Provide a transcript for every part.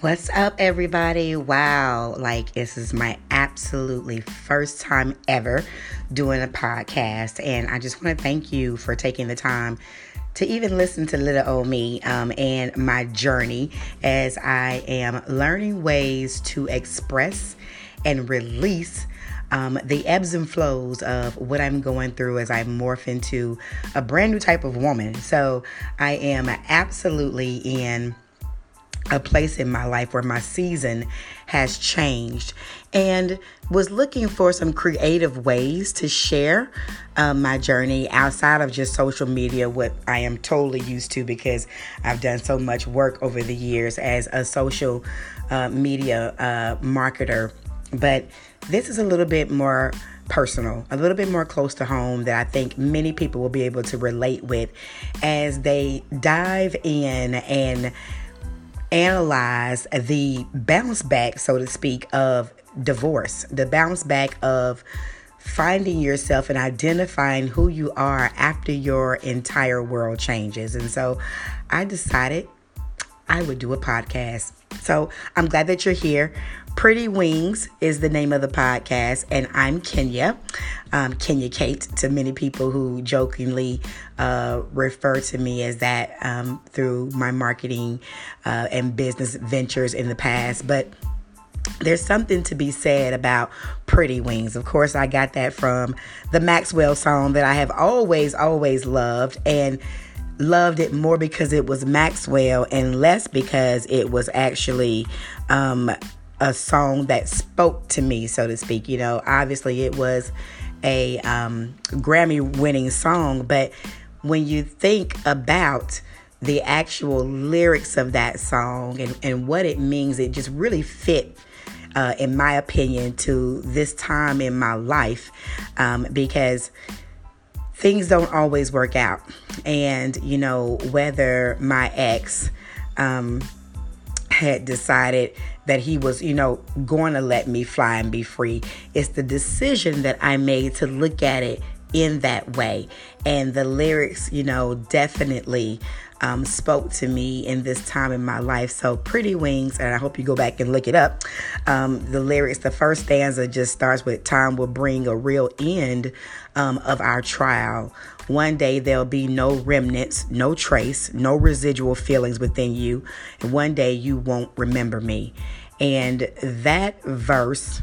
What's up, everybody? Wow, like this is my absolutely first time ever doing a podcast, and I just want to thank you for taking the time to even listen to little old me um, and my journey as I am learning ways to express and release. Um, the ebbs and flows of what I'm going through as I morph into a brand new type of woman. So, I am absolutely in a place in my life where my season has changed and was looking for some creative ways to share um, my journey outside of just social media, what I am totally used to because I've done so much work over the years as a social uh, media uh, marketer. But this is a little bit more personal, a little bit more close to home that I think many people will be able to relate with as they dive in and analyze the bounce back, so to speak, of divorce, the bounce back of finding yourself and identifying who you are after your entire world changes. And so I decided I would do a podcast. So I'm glad that you're here. Pretty Wings is the name of the podcast, and I'm Kenya, um, Kenya Kate, to many people who jokingly uh, refer to me as that um, through my marketing uh, and business ventures in the past. But there's something to be said about pretty wings. Of course, I got that from the Maxwell song that I have always, always loved. And loved it more because it was Maxwell and less because it was actually um, a song that spoke to me, so to speak. You know, obviously it was a um, Grammy winning song, but when you think about the actual lyrics of that song and, and what it means, it just really fit. Uh, in my opinion, to this time in my life, um, because things don't always work out. And, you know, whether my ex um, had decided that he was, you know, going to let me fly and be free. It's the decision that I made to look at it in that way. And the lyrics, you know, definitely um, spoke to me in this time in my life. So, Pretty Wings, and I hope you go back and look it up. Um, the lyrics, the first stanza just starts with Time will bring a real end um, of our trial. One day there'll be no remnants, no trace, no residual feelings within you. And one day you won't remember me. And that verse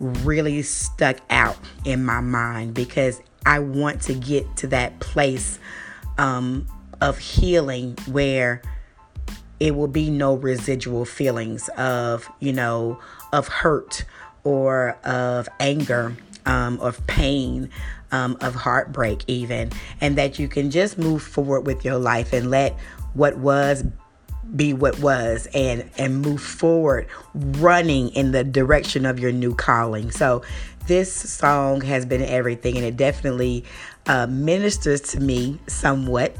really stuck out in my mind because I want to get to that place um, of healing where it will be no residual feelings of, you know, of hurt or of anger, um, of pain, um, of heartbreak, even, and that you can just move forward with your life and let what was be what was and and move forward running in the direction of your new calling. So this song has been everything and it definitely uh, ministers to me somewhat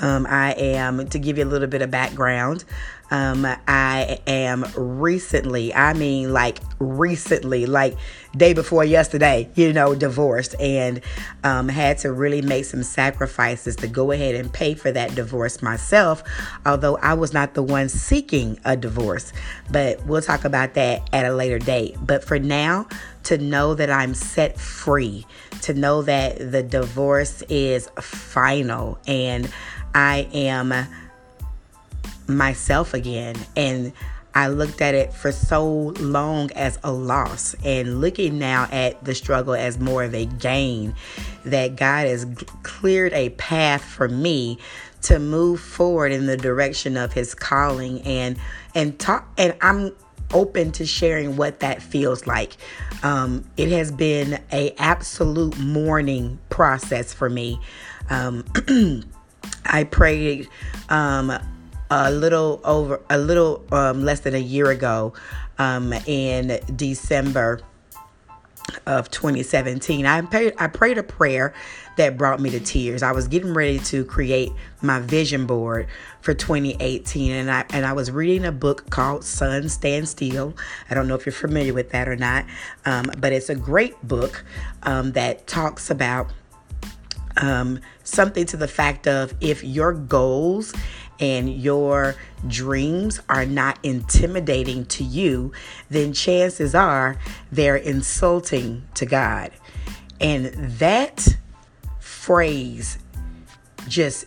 um, I am, to give you a little bit of background, um, I am recently, I mean, like recently, like day before yesterday, you know, divorced and um, had to really make some sacrifices to go ahead and pay for that divorce myself, although I was not the one seeking a divorce. But we'll talk about that at a later date. But for now, to know that I'm set free, to know that the divorce is final and I am myself again. And I looked at it for so long as a loss and looking now at the struggle as more of a gain that God has cleared a path for me to move forward in the direction of his calling and and talk and I'm open to sharing what that feels like. Um, it has been a absolute mourning process for me. Um, I prayed um, a little over a little um, less than a year ago um, in December of 2017. I prayed, I prayed a prayer that brought me to tears. I was getting ready to create my vision board for 2018 and I and I was reading a book called Sun Stand Still. I don't know if you're familiar with that or not, um, but it's a great book um, that talks about um, something to the fact of if your goals and your dreams are not intimidating to you, then chances are they're insulting to God. And that phrase just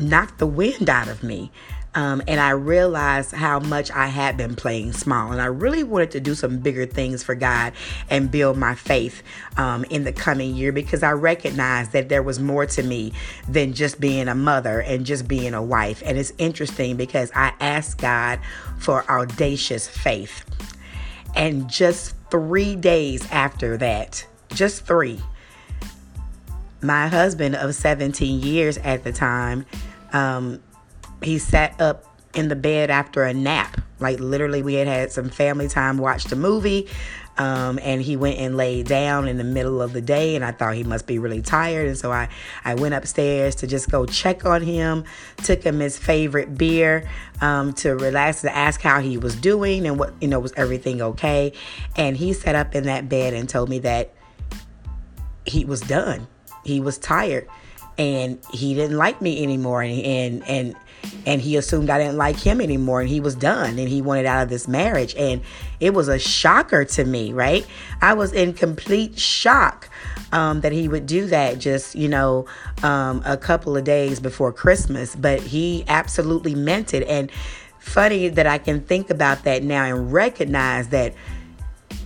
knocked the wind out of me. Um, and I realized how much I had been playing small. And I really wanted to do some bigger things for God and build my faith um, in the coming year because I recognized that there was more to me than just being a mother and just being a wife. And it's interesting because I asked God for audacious faith. And just three days after that, just three, my husband of 17 years at the time, um, he sat up in the bed after a nap. Like literally, we had had some family time, watched a movie, um, and he went and laid down in the middle of the day. And I thought he must be really tired, and so I I went upstairs to just go check on him. Took him his favorite beer um, to relax to ask how he was doing and what you know was everything okay. And he sat up in that bed and told me that he was done. He was tired, and he didn't like me anymore, and and and and he assumed I didn't like him anymore and he was done and he wanted out of this marriage. And it was a shocker to me right? I was in complete shock um, that he would do that just you know um, a couple of days before Christmas. But he absolutely meant it. And funny that I can think about that now and recognize that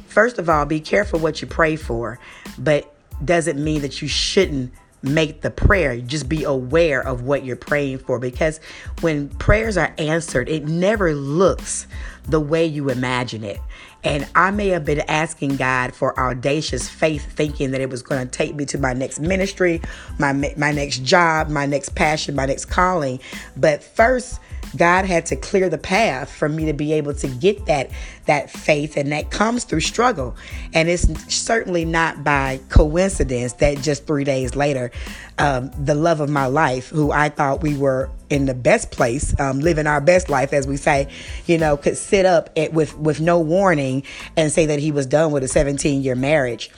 first of all be careful what you pray for. But doesn't mean that you shouldn't make the prayer. Just be aware of what you're praying for because when prayers are answered, it never looks the way you imagine it. And I may have been asking God for audacious faith, thinking that it was going to take me to my next ministry, my my next job, my next passion, my next calling. But first, God had to clear the path for me to be able to get that that faith and that comes through struggle. And it's certainly not by coincidence that just 3 days later um, the love of my life who I thought we were in the best place, um, living our best life, as we say, you know, could sit up at, with with no warning and say that he was done with a 17 year marriage.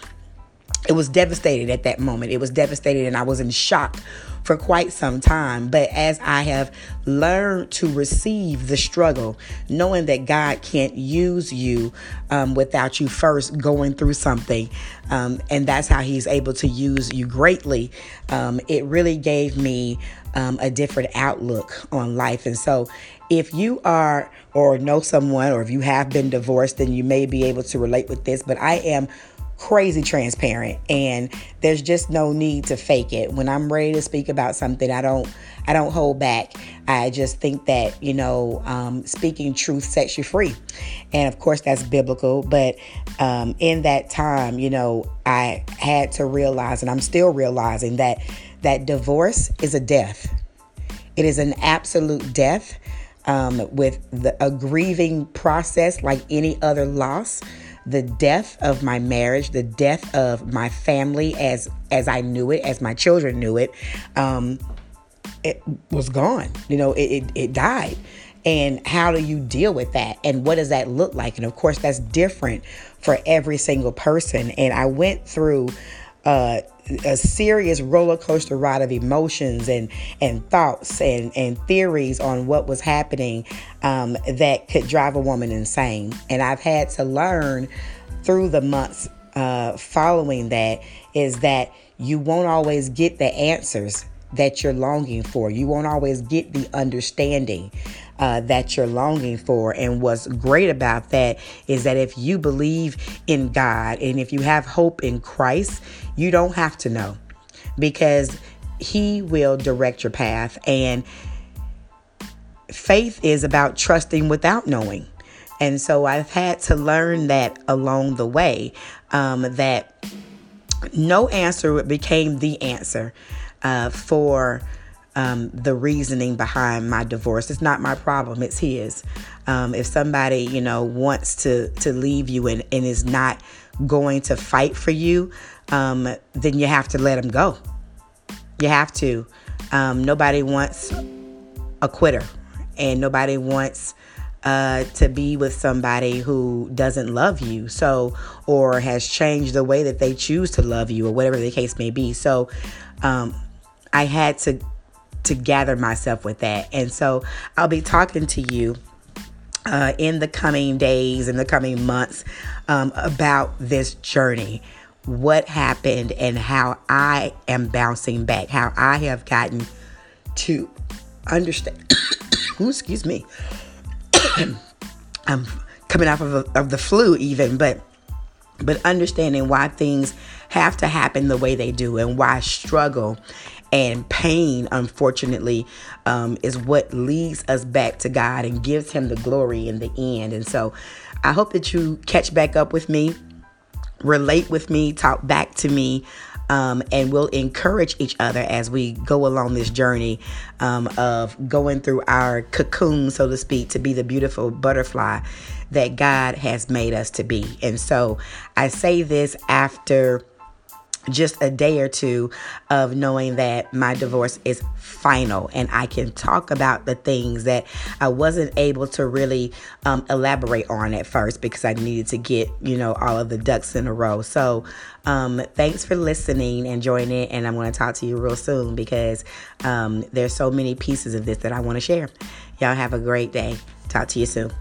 It was devastated at that moment. It was devastated, and I was in shock for quite some time. But as I have learned to receive the struggle, knowing that God can't use you um, without you first going through something, um, and that's how He's able to use you greatly, um, it really gave me um, a different outlook on life. And so, if you are or know someone, or if you have been divorced, then you may be able to relate with this. But I am crazy transparent and there's just no need to fake it. When i'm ready to speak about something i don't i don't hold back. I just think that you know um, speaking truth sets you free. And of course that's biblical but um, in that time you know i had to realize and i'm still realizing that that divorce is a death. It is an absolute death um, with the, a grieving process like any other loss the death of my marriage, the death of my family as as I knew it, as my children knew it, um, it was gone. You know, it, it, it died. And how do you deal with that? And what does that look like? And of course, that's different for every single person. And I went through uh, a serious roller coaster ride of emotions and and thoughts and and theories on what was happening um, that could drive a woman insane. And I've had to learn through the months uh, following that is that you won't always get the answers that you're longing for. You won't always get the understanding uh, that you're longing for. And what's great about that is that if you believe in God and if you have hope in Christ, you don't have to know because He will direct your path. And faith is about trusting without knowing. And so I've had to learn that along the way um, that no answer became the answer uh, for um, the reasoning behind my divorce. It's not my problem, it's his. Um, if somebody, you know, wants to, to leave you and, and is not going to fight for you, um, then you have to let them go. You have to. Um, nobody wants a quitter, and nobody wants uh, to be with somebody who doesn't love you, so or has changed the way that they choose to love you, or whatever the case may be. So, um, I had to to gather myself with that. And so I'll be talking to you uh, in the coming days, in the coming months, um, about this journey, what happened, and how I am bouncing back, how I have gotten to understand. Excuse me. I'm coming off of, a, of the flu, even, but but understanding why things have to happen the way they do and why struggle and pain, unfortunately, um, is what leads us back to God and gives Him the glory in the end. And so I hope that you catch back up with me, relate with me, talk back to me. Um, and we'll encourage each other as we go along this journey um, of going through our cocoon, so to speak, to be the beautiful butterfly that God has made us to be. And so I say this after just a day or two of knowing that my divorce is final and I can talk about the things that I wasn't able to really um, elaborate on at first because I needed to get, you know, all of the ducks in a row. So, um, thanks for listening and joining it. And I'm going to talk to you real soon because um, there's so many pieces of this that I want to share. Y'all have a great day. Talk to you soon.